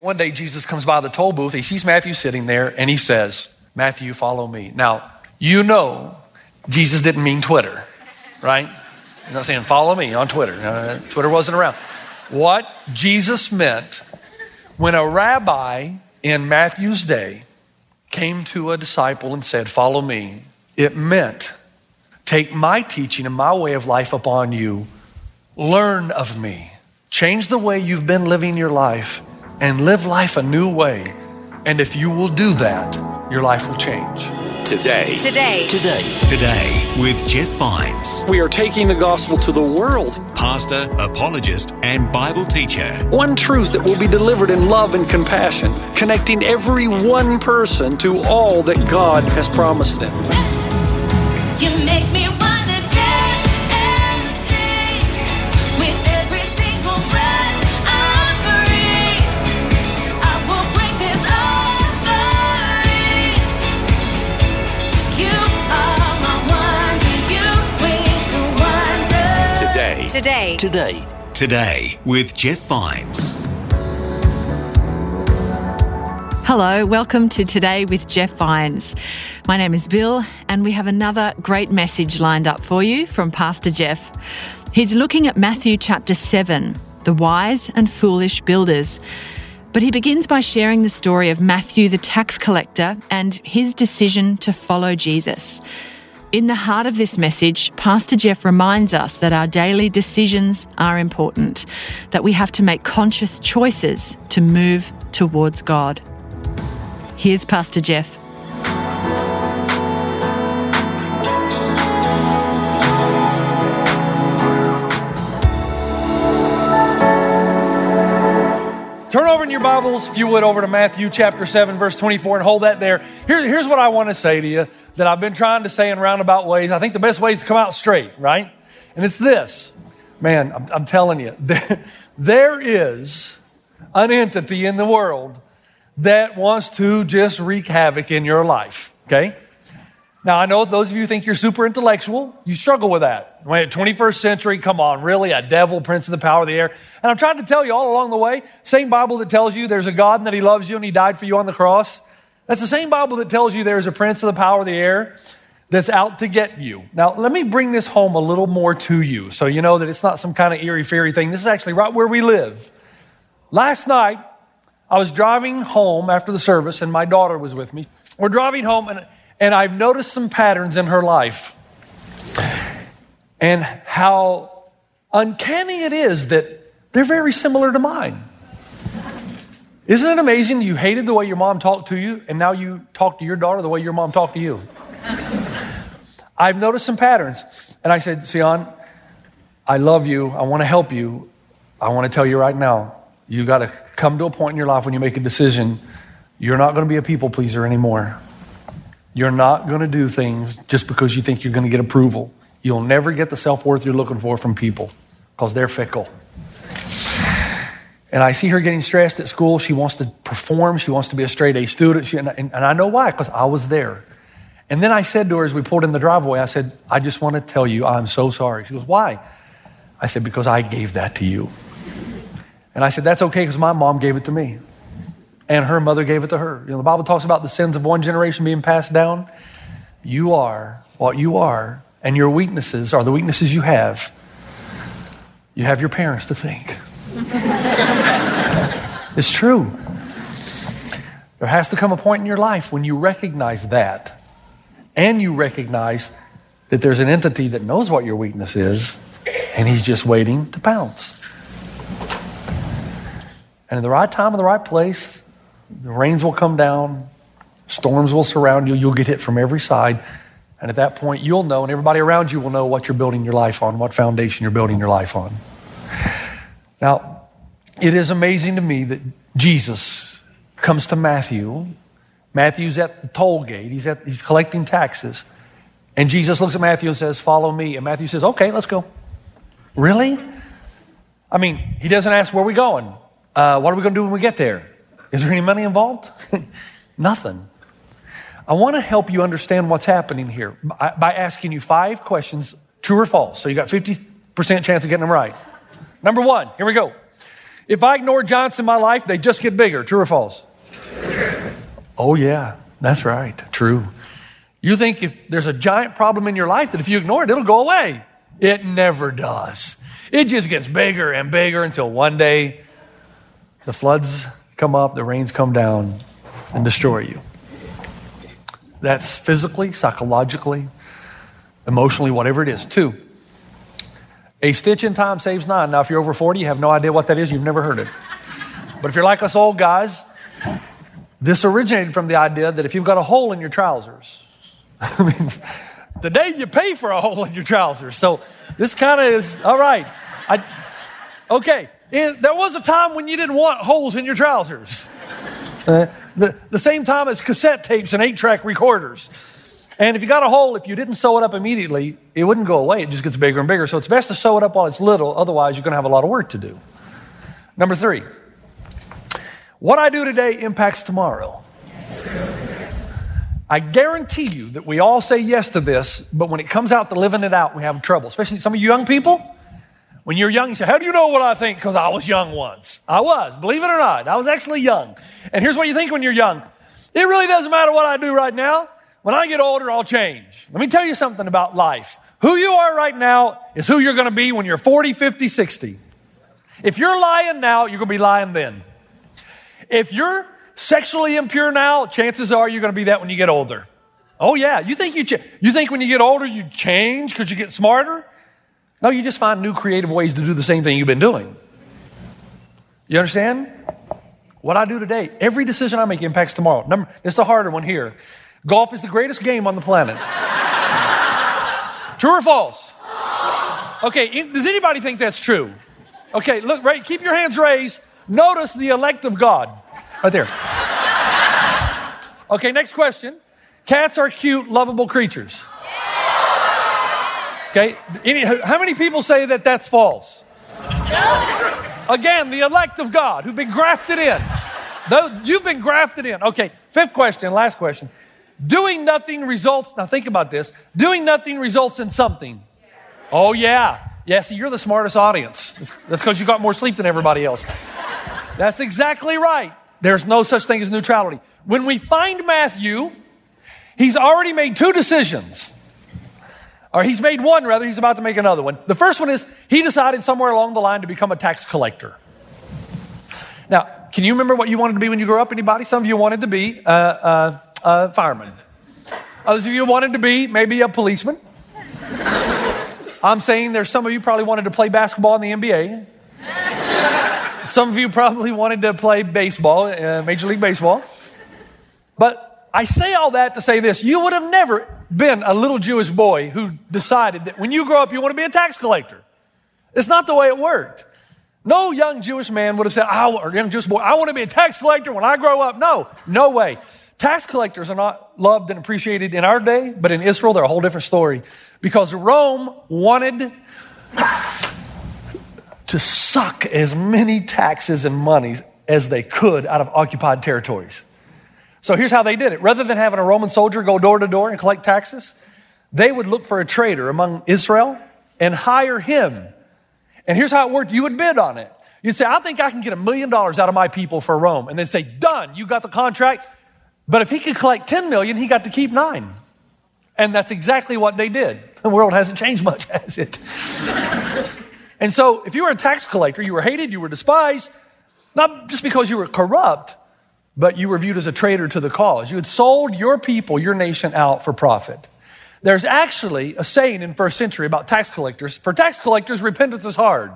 One day Jesus comes by the toll booth, he sees Matthew sitting there, and he says, Matthew, follow me. Now, you know Jesus didn't mean Twitter, right? He's not saying follow me on Twitter. Uh, Twitter wasn't around. What Jesus meant when a rabbi in Matthew's day came to a disciple and said, Follow me, it meant take my teaching and my way of life upon you, learn of me, change the way you've been living your life and live life a new way. And if you will do that, your life will change. Today. Today. Today. Today with Jeff Vines, We are taking the gospel to the world. pastor, apologist, and Bible teacher. One truth that will be delivered in love and compassion, connecting every one person to all that God has promised them. You make me Today. Today. Today. Today with Jeff Vines. Hello, welcome to Today with Jeff Vines. My name is Bill, and we have another great message lined up for you from Pastor Jeff. He's looking at Matthew chapter 7, the wise and foolish builders. But he begins by sharing the story of Matthew the tax collector and his decision to follow Jesus. In the heart of this message, Pastor Jeff reminds us that our daily decisions are important, that we have to make conscious choices to move towards God. Here's Pastor Jeff. In your Bibles, if you would, over to Matthew chapter 7, verse 24, and hold that there. Here, here's what I want to say to you that I've been trying to say in roundabout ways. I think the best way is to come out straight, right? And it's this man, I'm, I'm telling you, there, there is an entity in the world that wants to just wreak havoc in your life, okay? Now, I know those of you think you're super intellectual. You struggle with that. Wait, 21st century, come on, really? A devil, prince of the power of the air. And I'm trying to tell you all along the way, same Bible that tells you there's a God and that he loves you and he died for you on the cross. That's the same Bible that tells you there's a prince of the power of the air that's out to get you. Now, let me bring this home a little more to you so you know that it's not some kind of eerie fairy thing. This is actually right where we live. Last night, I was driving home after the service and my daughter was with me. We're driving home and, and I've noticed some patterns in her life and how uncanny it is that they're very similar to mine. Isn't it amazing you hated the way your mom talked to you and now you talk to your daughter the way your mom talked to you? I've noticed some patterns. And I said, Sion, I love you. I want to help you. I want to tell you right now, you got to come to a point in your life when you make a decision. You're not going to be a people pleaser anymore. You're not going to do things just because you think you're going to get approval. You'll never get the self worth you're looking for from people because they're fickle. And I see her getting stressed at school. She wants to perform. She wants to be a straight A student. She, and, and, and I know why, because I was there. And then I said to her as we pulled in the driveway, I said, I just want to tell you I'm so sorry. She goes, Why? I said, Because I gave that to you. And I said, That's okay because my mom gave it to me. And her mother gave it to her. You know, the Bible talks about the sins of one generation being passed down. You are what you are, and your weaknesses are the weaknesses you have. You have your parents to thank. it's true. There has to come a point in your life when you recognize that, and you recognize that there's an entity that knows what your weakness is, and he's just waiting to pounce. And in the right time, in the right place, the rains will come down, storms will surround you, you'll get hit from every side. And at that point, you'll know, and everybody around you will know what you're building your life on, what foundation you're building your life on. Now, it is amazing to me that Jesus comes to Matthew. Matthew's at the toll gate, he's, at, he's collecting taxes. And Jesus looks at Matthew and says, Follow me. And Matthew says, Okay, let's go. Really? I mean, he doesn't ask, Where we're we going? Uh, what are we going to do when we get there? Is there any money involved? Nothing. I want to help you understand what's happening here by, asking you five questions, true or false. So you got 50% chance of getting them right. Number one, here we go. If I ignore giants in my life, they just get bigger. True or false? Oh, yeah, that's right. True. You think if there's a giant problem in your life that if you ignore it, it'll go away. It never does. It just gets bigger and bigger until one day the floods come up, the rains come down, and destroy you. That's physically, psychologically, emotionally, whatever it is. Two, a stitch in time saves nine. Now, if you're over 40, you have no idea what that is, you've never heard it. But if you're like us old guys, this originated from the idea that if you've got a hole in your trousers, I mean, the day you pay for a hole in your trousers. So this kind of is all right. I, okay, there was a time when you didn't want holes in your trousers. Uh, the, the same time as cassette tapes and eight track recorders. And if you got a hole, if you didn't sew it up immediately, it wouldn't go away. It just gets bigger and bigger. So it's best to sew it up while it's little. Otherwise, you're going to have a lot of work to do. Number three, what I do today impacts tomorrow. I guarantee you that we all say yes to this, but when it comes out to living it out, we have trouble. Especially some of you young people. When you're young, you say, How do you know what I think? Because I was young once. I was, believe it or not. I was actually young. And here's what you think when you're young it really doesn't matter what I do right now. When I get older, I'll change. Let me tell you something about life. Who you are right now is who you're going to be when you're 40, 50, 60. If you're lying now, you're going to be lying then. If you're sexually impure now, chances are you're going to be that when you get older. Oh yeah, you think you ch- you think when you get older you change because you get smarter? No, you just find new creative ways to do the same thing you've been doing. You understand? What I do today, every decision I make impacts tomorrow. Number, it's the harder one here. Golf is the greatest game on the planet. true or false? Okay, does anybody think that's true? Okay, look, right, keep your hands raised. Notice the elect of God. Right there. Okay, next question. Cats are cute, lovable creatures. Okay, any, how many people say that that's false? Again, the elect of God who've been grafted in. Though you've been grafted in. Okay, fifth question, last question. Doing nothing results, now think about this. Doing nothing results in something. Oh, yeah. Yeah, see, you're the smartest audience. That's because you got more sleep than everybody else. That's exactly right. There's no such thing as neutrality. When we find Matthew, he's already made two decisions. Or he's made one, rather, he's about to make another one. The first one is he decided somewhere along the line to become a tax collector. Now, can you remember what you wanted to be when you grew up? Anybody? Some of you wanted to be a, a, a fireman. Others of you wanted to be maybe a policeman. I'm saying there's some of you probably wanted to play basketball in the NBA. Some of you probably wanted to play baseball, uh, Major League Baseball. But I say all that to say this you would have never been a little Jewish boy who decided that when you grow up, you want to be a tax collector. It's not the way it worked. No young Jewish man would have said, I, or young Jewish boy, I want to be a tax collector when I grow up. No, no way. Tax collectors are not loved and appreciated in our day, but in Israel, they're a whole different story. Because Rome wanted to suck as many taxes and monies as they could out of occupied territories. So here's how they did it. Rather than having a Roman soldier go door to door and collect taxes, they would look for a trader among Israel and hire him. And here's how it worked. You would bid on it. You'd say, I think I can get a million dollars out of my people for Rome. And they'd say, done, you got the contract. But if he could collect 10 million, he got to keep nine. And that's exactly what they did. The world hasn't changed much, has it? and so if you were a tax collector, you were hated, you were despised, not just because you were corrupt, but you were viewed as a traitor to the cause. You had sold your people, your nation out for profit. There's actually a saying in first century about tax collectors. For tax collectors, repentance is hard.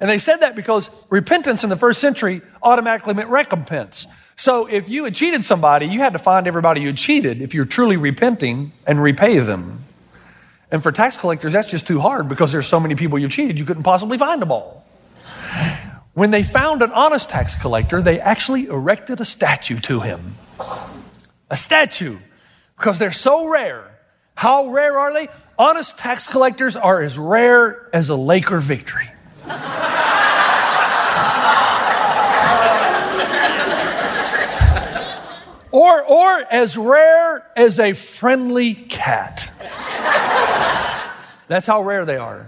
And they said that because repentance in the first century automatically meant recompense. So if you had cheated somebody, you had to find everybody you cheated if you're truly repenting and repay them. And for tax collectors, that's just too hard because there's so many people you've cheated, you couldn't possibly find them all. When they found an honest tax collector, they actually erected a statue to him. A statue, because they're so rare. How rare are they? Honest tax collectors are as rare as a Laker victory. or, or as rare as a friendly cat. That's how rare they are.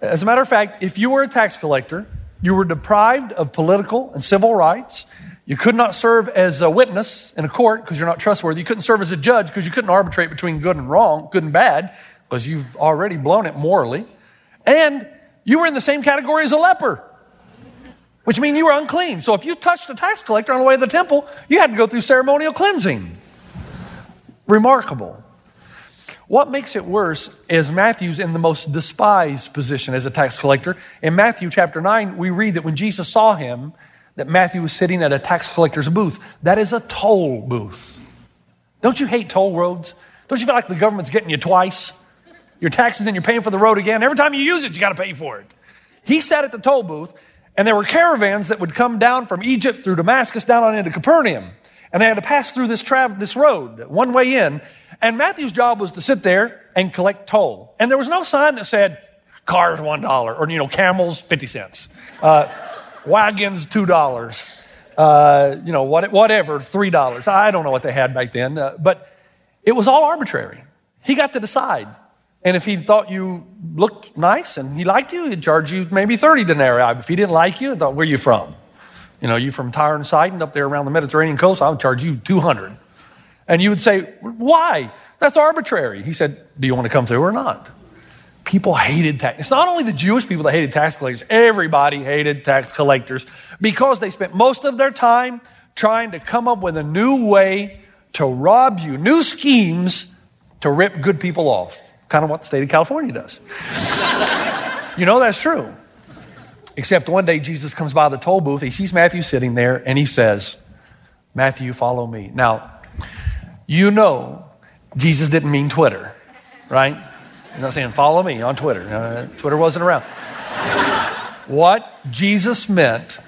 As a matter of fact, if you were a tax collector, you were deprived of political and civil rights. You could not serve as a witness in a court because you're not trustworthy. You couldn't serve as a judge because you couldn't arbitrate between good and wrong, good and bad, because you've already blown it morally. And you were in the same category as a leper, which means you were unclean. So if you touched a tax collector on the way to the temple, you had to go through ceremonial cleansing. Remarkable. What makes it worse is Matthew's in the most despised position as a tax collector. In Matthew chapter 9, we read that when Jesus saw him, that Matthew was sitting at a tax collector's booth. That is a toll booth. Don't you hate toll roads? Don't you feel like the government's getting you twice? Your taxes and you're paying for the road again. Every time you use it, you got to pay for it. He sat at the toll booth, and there were caravans that would come down from Egypt through Damascus down on into Capernaum. And they had to pass through this, tra- this road, one way in. And Matthew's job was to sit there and collect toll. And there was no sign that said, cars $1, or, you know, camels 50 cents, uh, wagons $2, uh, you know, what, whatever, $3. I don't know what they had back then. Uh, but it was all arbitrary. He got to decide. And if he thought you looked nice and he liked you, he'd charge you maybe 30 denarii. If he didn't like you, he thought, where are you from? You know, you from Tyre and Sidon up there around the Mediterranean coast, I would charge you 200. And you would say, why? That's arbitrary. He said, do you want to come through or not? People hated tax. It's not only the Jewish people that hated tax collectors. Everybody hated tax collectors because they spent most of their time trying to come up with a new way to rob you, new schemes to rip good people off. Kind of what the state of California does. you know that's true. Except one day Jesus comes by the toll booth, he sees Matthew sitting there, and he says, Matthew, follow me. Now, you know Jesus didn't mean Twitter, right? You're not saying follow me on Twitter. Uh, Twitter wasn't around. what Jesus meant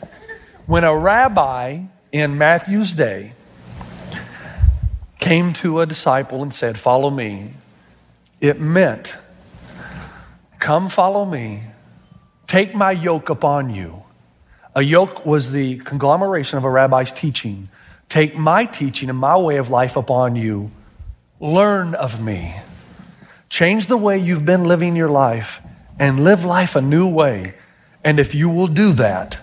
when a rabbi in Matthew's day came to a disciple and said, Follow me, it meant, Come follow me, take my yoke upon you. A yoke was the conglomeration of a rabbi's teaching. Take my teaching and my way of life upon you. Learn of me. Change the way you've been living your life and live life a new way. And if you will do that,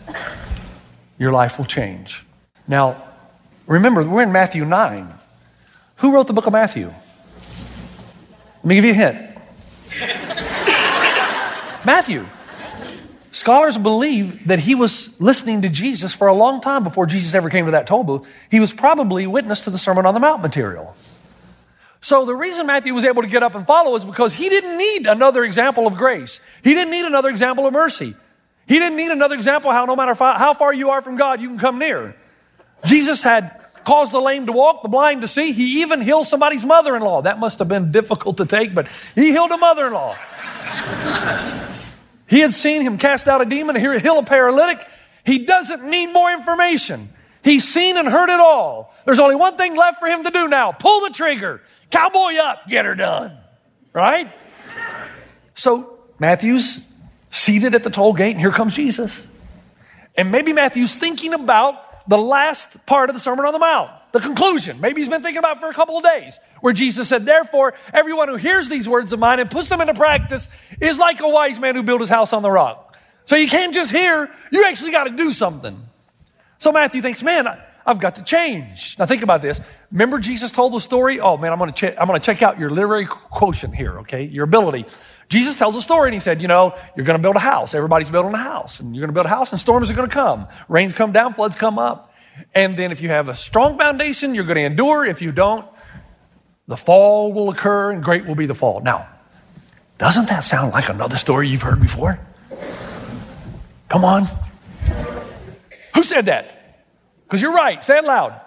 your life will change. Now, remember, we're in Matthew 9. Who wrote the book of Matthew? Let me give you a hint. Matthew. Scholars believe that he was listening to Jesus for a long time before Jesus ever came to that toll booth. He was probably witness to the Sermon on the Mount material. So the reason Matthew was able to get up and follow is because he didn't need another example of grace. He didn't need another example of mercy. He didn't need another example how no matter how far you are from God, you can come near. Jesus had caused the lame to walk, the blind to see. He even healed somebody's mother-in-law. That must have been difficult to take, but he healed a mother-in-law. He had seen him cast out a demon, heal a paralytic. He doesn't need more information. He's seen and heard it all. There's only one thing left for him to do now. Pull the trigger. Cowboy up, get her done. Right? So Matthew's seated at the toll gate, and here comes Jesus. And maybe Matthew's thinking about the last part of the Sermon on the Mount, the conclusion. Maybe he's been thinking about for a couple of days, where Jesus said, Therefore, everyone who hears these words of mine and puts them into practice is like a wise man who built his house on the rock. So you can't just hear, you actually got to do something. So Matthew thinks, man, I, have got to change. Now think about this. Remember Jesus told the story? Oh man, I'm going to check, I'm going to check out your literary quotient here, okay? Your ability. Jesus tells a story and he said, you know, you're going to build a house. Everybody's building a house and you're going to build a house and storms are going to come. Rains come down, floods come up. And then if you have a strong foundation, you're going to endure. If you don't, the fall will occur and great will be the fall. Now, doesn't that sound like another story you've heard before? Come on. Who said that? Because you're right. Say it loud.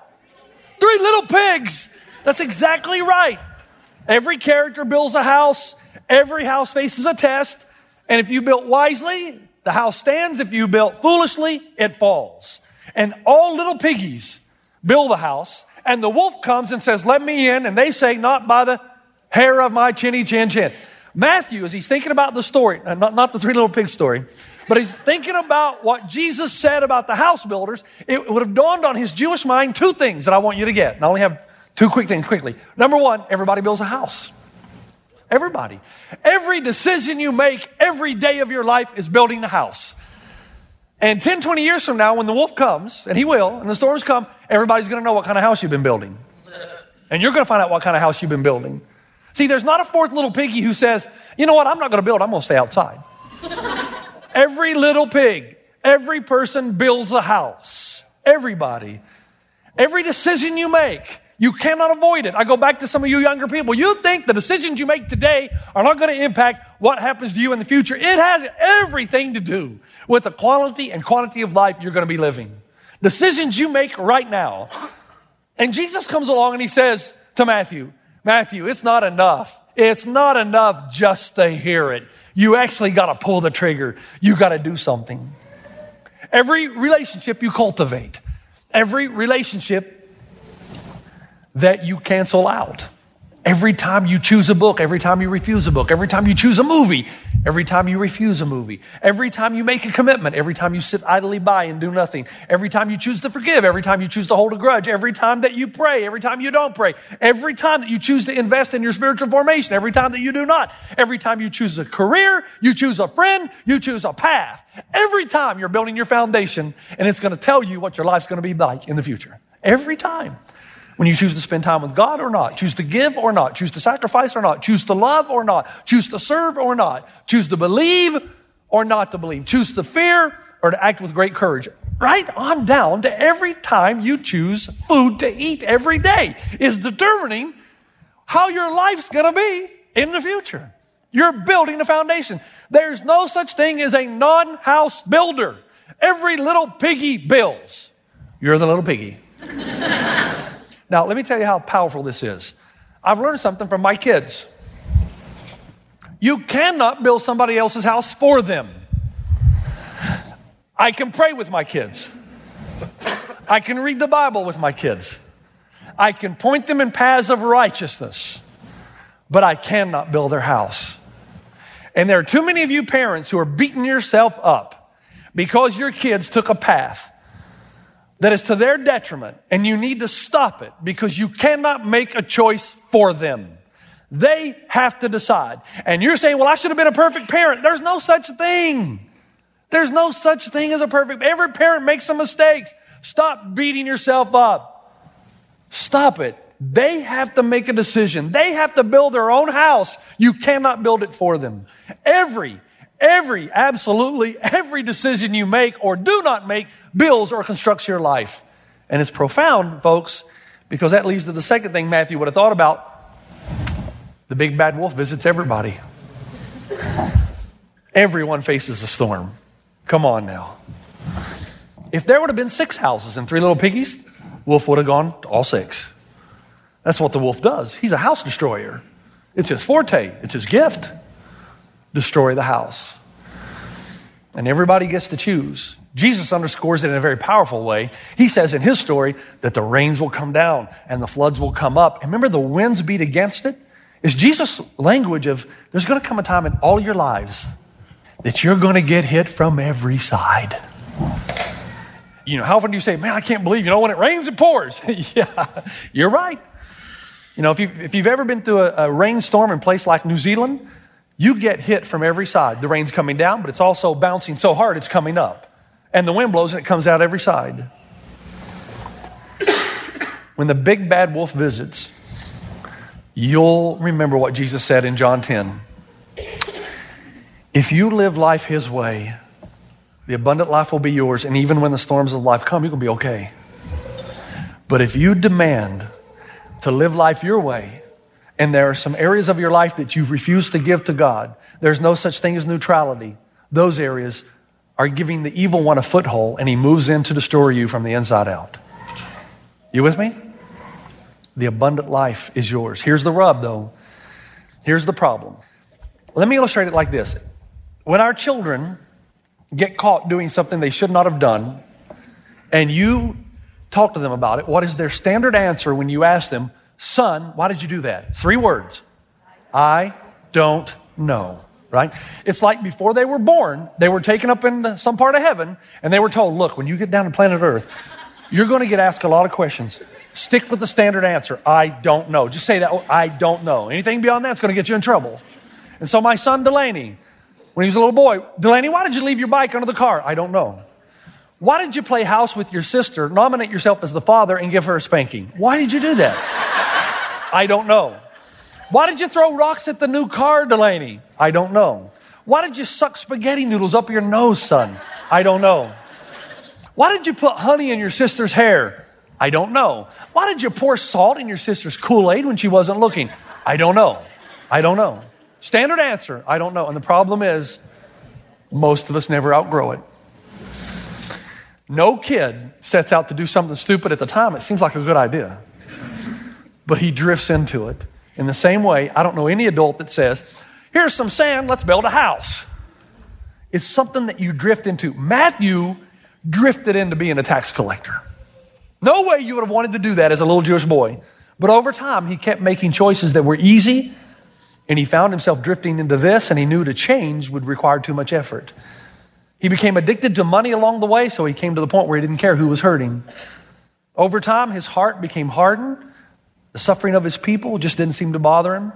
Three little pigs. That's exactly right. Every character builds a house, every house faces a test, and if you built wisely, the house stands. If you built foolishly, it falls. And all little piggies build a house, and the wolf comes and says, Let me in. And they say, Not by the hair of my chinny chin chin. Matthew, as he's thinking about the story, uh, not, not the three little pigs story, but he's thinking about what Jesus said about the house builders, it would have dawned on his Jewish mind two things that I want you to get. And I only have two quick things quickly. Number one, everybody builds a house. Everybody. Every decision you make every day of your life is building a house. And 10, 20 years from now, when the wolf comes, and he will, and the storms come, everybody's going to know what kind of house you've been building. And you're going to find out what kind of house you've been building. See, there's not a fourth little piggy who says, you know what, I'm not going to build, I'm going to stay outside. every little pig, every person builds a house. Everybody. Every decision you make, you cannot avoid it. I go back to some of you younger people. You think the decisions you make today are not going to impact what happens to you in the future. It has everything to do with the quality and quantity of life you're going to be living. Decisions you make right now. And Jesus comes along and he says to Matthew, Matthew, it's not enough. It's not enough just to hear it. You actually got to pull the trigger. You got to do something. Every relationship you cultivate, every relationship that you cancel out. Every time you choose a book, every time you refuse a book, every time you choose a movie, every time you refuse a movie, every time you make a commitment, every time you sit idly by and do nothing, every time you choose to forgive, every time you choose to hold a grudge, every time that you pray, every time you don't pray, every time that you choose to invest in your spiritual formation, every time that you do not, every time you choose a career, you choose a friend, you choose a path, every time you're building your foundation, and it's going to tell you what your life's going to be like in the future. Every time. When you choose to spend time with God or not, choose to give or not, choose to sacrifice or not, choose to love or not, choose to serve or not, choose to believe or not to believe, choose to fear or to act with great courage. Right on down to every time you choose food to eat every day is determining how your life's going to be in the future. You're building a foundation. There's no such thing as a non house builder. Every little piggy builds. You're the little piggy. Now, let me tell you how powerful this is. I've learned something from my kids. You cannot build somebody else's house for them. I can pray with my kids. I can read the Bible with my kids. I can point them in paths of righteousness, but I cannot build their house. And there are too many of you parents who are beating yourself up because your kids took a path that is to their detriment, and you need to stop it because you cannot make a choice for them. They have to decide. And you're saying, well, I should have been a perfect parent. There's no such thing. There's no such thing as a perfect. Every parent makes some mistakes. Stop beating yourself up. Stop it. They have to make a decision. They have to build their own house. You cannot build it for them. Every, every, absolutely every decision you make or do not make builds or constructs your life. And it's profound, folks, because that leads to the second thing Matthew would have thought about. The big bad wolf visits everybody. Everyone faces a storm. Come on now. If there would have been six houses and three little piggies, wolf would have gone to all six. That's what the wolf does. He's a house destroyer. It's his forte, it's his gift. Destroy the house. And everybody gets to choose. Jesus underscores it in a very powerful way. He says in his story that the rains will come down and the floods will come up. And remember, the winds beat against it? Is Jesus' language of there's going to come a time in all your lives that you're going to get hit from every side. You know, how often do you say, Man, I can't believe, you know, when it rains, it pours? yeah, you're right. You know, if, you, if you've ever been through a, a rainstorm in a place like New Zealand, you get hit from every side. The rain's coming down, but it's also bouncing so hard it's coming up. And the wind blows and it comes out every side. when the big bad wolf visits, you'll remember what Jesus said in John 10. If you live life His way, the abundant life will be yours, and even when the storms of life come, you're going to be okay. But if you demand to live life your way, and there are some areas of your life that you've refused to give to God, there's no such thing as neutrality. Those areas are giving the evil one a foothold, and he moves in to destroy you from the inside out. You with me? The abundant life is yours. Here's the rub, though. Here's the problem. Let me illustrate it like this. When our children get caught doing something they should not have done, and you talk to them about it, what is their standard answer when you ask them, Son, why did you do that? Three words I don't know, right? It's like before they were born, they were taken up in some part of heaven, and they were told, Look, when you get down to planet Earth, you're going to get asked a lot of questions. Stick with the standard answer I don't know. Just say that, oh, I don't know. Anything beyond that's going to get you in trouble. And so my son Delaney, when he was a little boy, Delaney, why did you leave your bike under the car? I don't know. Why did you play house with your sister, nominate yourself as the father, and give her a spanking? Why did you do that? I don't know. Why did you throw rocks at the new car, Delaney? I don't know. Why did you suck spaghetti noodles up your nose, son? I don't know. Why did you put honey in your sister's hair? I don't know. Why did you pour salt in your sister's Kool Aid when she wasn't looking? I don't know. I don't know. Standard answer, I don't know. And the problem is, most of us never outgrow it. No kid sets out to do something stupid at the time. It seems like a good idea. But he drifts into it. In the same way, I don't know any adult that says, Here's some sand, let's build a house. It's something that you drift into. Matthew drifted into being a tax collector. No way you would have wanted to do that as a little Jewish boy. But over time, he kept making choices that were easy, and he found himself drifting into this, and he knew to change would require too much effort. He became addicted to money along the way, so he came to the point where he didn't care who was hurting. Over time, his heart became hardened. The suffering of his people just didn't seem to bother him.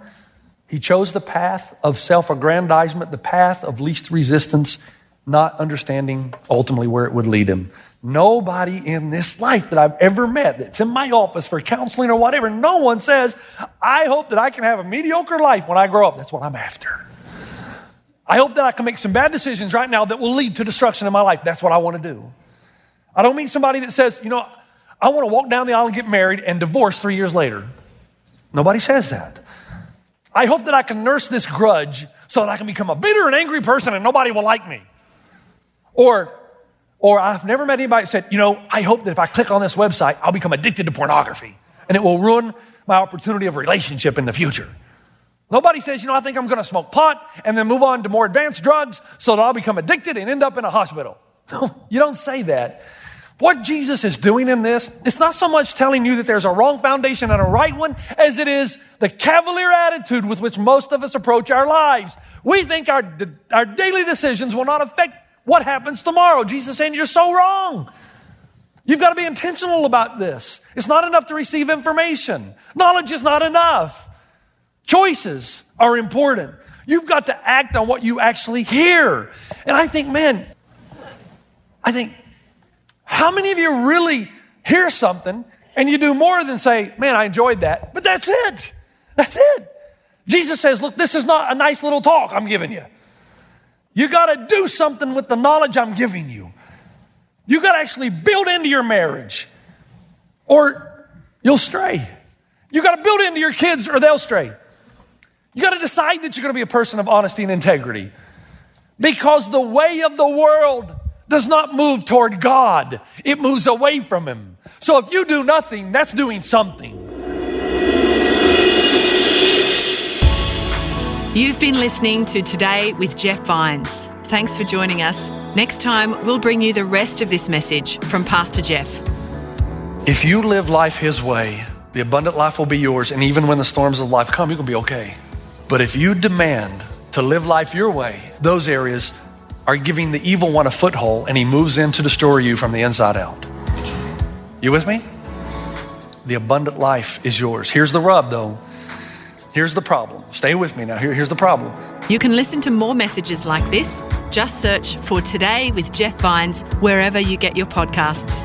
He chose the path of self aggrandizement, the path of least resistance, not understanding ultimately where it would lead him. Nobody in this life that I've ever met that's in my office for counseling or whatever, no one says, I hope that I can have a mediocre life when I grow up. That's what I'm after. I hope that I can make some bad decisions right now that will lead to destruction in my life. That's what I want to do. I don't mean somebody that says, you know, I want to walk down the aisle and get married and divorce three years later. Nobody says that. I hope that I can nurse this grudge so that I can become a bitter and angry person and nobody will like me. Or, or I've never met anybody that said, you know, I hope that if I click on this website, I'll become addicted to pornography and it will ruin my opportunity of relationship in the future. Nobody says, you know, I think I'm going to smoke pot and then move on to more advanced drugs so that I'll become addicted and end up in a hospital. you don't say that. What Jesus is doing in this, it's not so much telling you that there's a wrong foundation and a right one as it is the cavalier attitude with which most of us approach our lives. We think our, our daily decisions will not affect what happens tomorrow. Jesus saying, You're so wrong. You've got to be intentional about this. It's not enough to receive information, knowledge is not enough. Choices are important. You've got to act on what you actually hear. And I think, man, I think, how many of you really hear something and you do more than say, man, I enjoyed that, but that's it. That's it. Jesus says, look, this is not a nice little talk I'm giving you. You got to do something with the knowledge I'm giving you. You got to actually build into your marriage or you'll stray. You got to build into your kids or they'll stray. You got to decide that you're going to be a person of honesty and integrity. Because the way of the world does not move toward God, it moves away from Him. So if you do nothing, that's doing something. You've been listening to Today with Jeff Vines. Thanks for joining us. Next time, we'll bring you the rest of this message from Pastor Jeff. If you live life His way, the abundant life will be yours, and even when the storms of life come, you're going to be okay. But if you demand to live life your way, those areas are giving the evil one a foothold, and he moves in to destroy you from the inside out. You with me? The abundant life is yours. Here's the rub, though. Here's the problem. Stay with me now. Here, here's the problem. You can listen to more messages like this. Just search for Today with Jeff Vines wherever you get your podcasts.